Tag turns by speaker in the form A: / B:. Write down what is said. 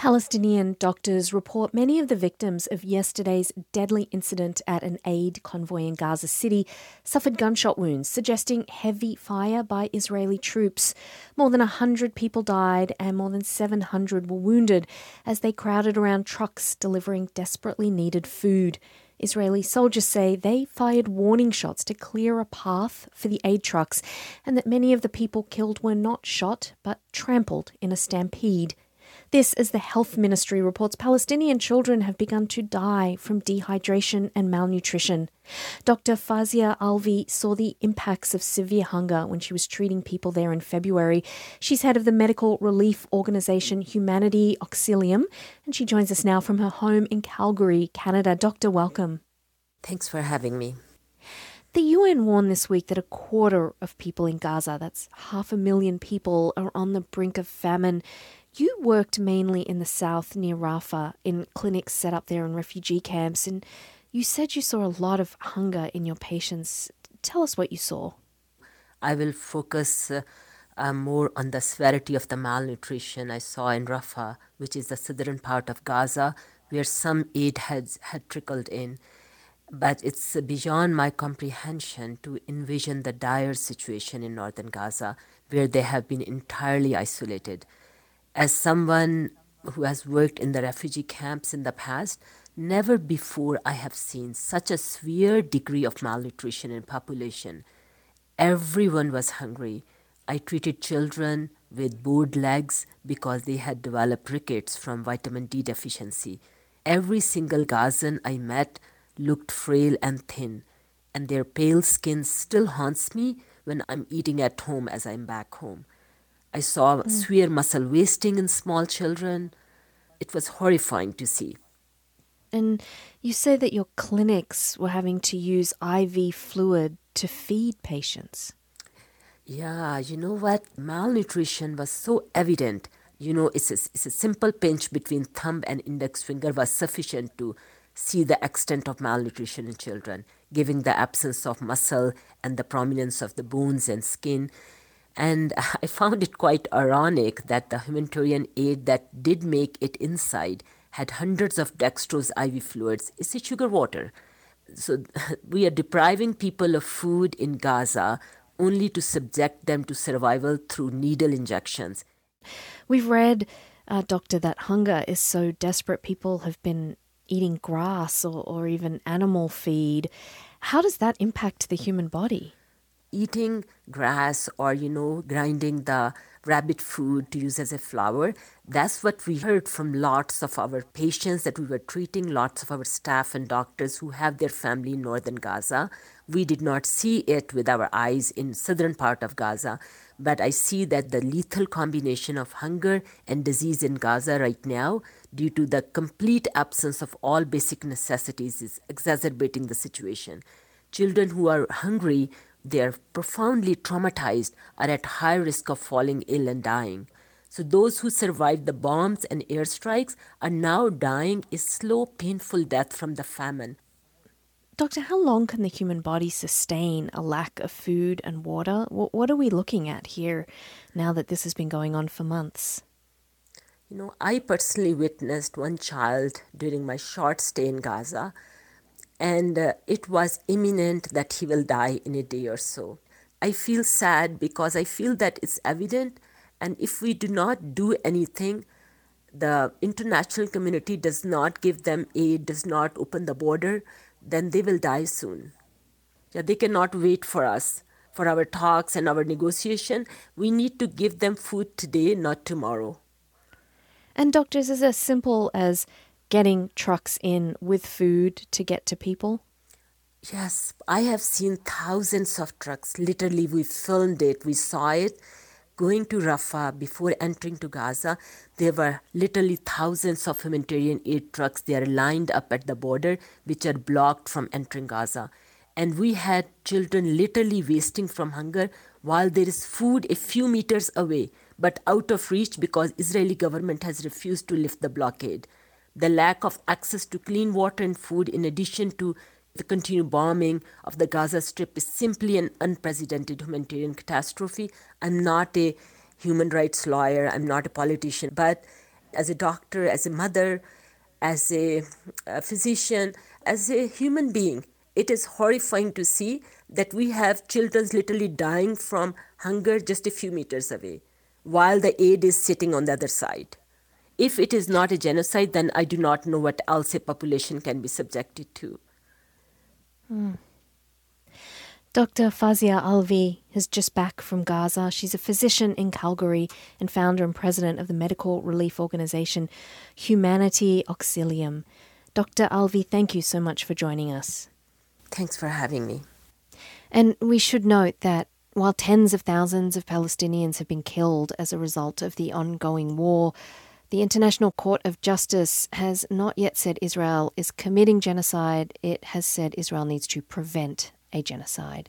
A: Palestinian doctors report many of the victims of yesterday's deadly incident at an aid convoy in Gaza City suffered gunshot wounds, suggesting heavy fire by Israeli troops. More than 100 people died and more than 700 were wounded as they crowded around trucks delivering desperately needed food. Israeli soldiers say they fired warning shots to clear a path for the aid trucks and that many of the people killed were not shot but trampled in a stampede. This, as the health ministry reports, Palestinian children have begun to die from dehydration and malnutrition. Dr. Fazia Alvi saw the impacts of severe hunger when she was treating people there in February. She's head of the medical relief organisation Humanity Auxilium, and she joins us now from her home in Calgary, Canada. Doctor, welcome.
B: Thanks for having me.
A: The UN warned this week that a quarter of people in Gaza, that's half a million people, are on the brink of famine. You worked mainly in the south near Rafah in clinics set up there in refugee camps, and you said you saw a lot of hunger in your patients. Tell us what you saw.
B: I will focus uh, uh, more on the severity of the malnutrition I saw in Rafah, which is the southern part of Gaza, where some aid has, had trickled in. But it's beyond my comprehension to envision the dire situation in northern Gaza, where they have been entirely isolated as someone who has worked in the refugee camps in the past, never before I have seen such a severe degree of malnutrition in population. Everyone was hungry. I treated children with bowed legs because they had developed rickets from vitamin D deficiency. Every single Gazan I met looked frail and thin, and their pale skin still haunts me when I'm eating at home as I'm back home. I saw mm. severe muscle wasting in small children. It was horrifying to see.
A: And you say that your clinics were having to use IV fluid to feed patients.
B: Yeah, you know what? Malnutrition was so evident. You know, it's a, it's a simple pinch between thumb and index finger was sufficient to see the extent of malnutrition in children, given the absence of muscle and the prominence of the bones and skin. And I found it quite ironic that the humanitarian aid that did make it inside had hundreds of dextrose IV fluids. It's a sugar water. So we are depriving people of food in Gaza only to subject them to survival through needle injections.
A: We've read, uh, Doctor, that hunger is so desperate people have been eating grass or, or even animal feed. How does that impact the human body?
B: Eating grass or you know grinding the rabbit food to use as a flour. That's what we heard from lots of our patients that we were treating lots of our staff and doctors who have their family in northern gaza. We did not see it with our eyes in southern part of gaza but i see that the lethal combination of hunger and disease in gaza right now due to the complete absence of all basic necessities is exacerbating the situation. Children who are hungry they are profoundly traumatized, are at high risk of falling ill and dying. So those who survived the bombs and airstrikes are now dying a slow, painful death from the famine.
A: Doctor, how long can the human body sustain a lack of food and water? What are we looking at here now that this has been going on for months?
B: You know, I personally witnessed one child during my short stay in Gaza and uh, it was imminent that he will die in a day or so. I feel sad because I feel that it's evident, and if we do not do anything, the international community does not give them aid, does not open the border, then they will die soon. Yeah, they cannot wait for us, for our talks and our negotiation. We need to give them food today, not tomorrow.
A: And doctors, is as simple as getting trucks in with food to get to people?
B: Yes, I have seen thousands of trucks. Literally, we filmed it, we saw it. Going to Rafah before entering to Gaza, there were literally thousands of humanitarian aid trucks. They are lined up at the border, which are blocked from entering Gaza. And we had children literally wasting from hunger while there is food a few meters away, but out of reach because Israeli government has refused to lift the blockade the lack of access to clean water and food, in addition to the continued bombing of the Gaza Strip, is simply an unprecedented humanitarian catastrophe. I'm not a human rights lawyer, I'm not a politician, but as a doctor, as a mother, as a, a physician, as a human being, it is horrifying to see that we have children literally dying from hunger just a few meters away while the aid is sitting on the other side. If it is not a genocide, then I do not know what else a population can be subjected to.
A: Mm. Dr. Fazia Alvi is just back from Gaza. She's a physician in Calgary and founder and president of the medical relief organization Humanity Auxilium. Dr. Alvi, thank you so much for joining us.
B: Thanks for having me.
A: And we should note that while tens of thousands of Palestinians have been killed as a result of the ongoing war, the International Court of Justice has not yet said Israel is committing genocide. It has said Israel needs to prevent a genocide.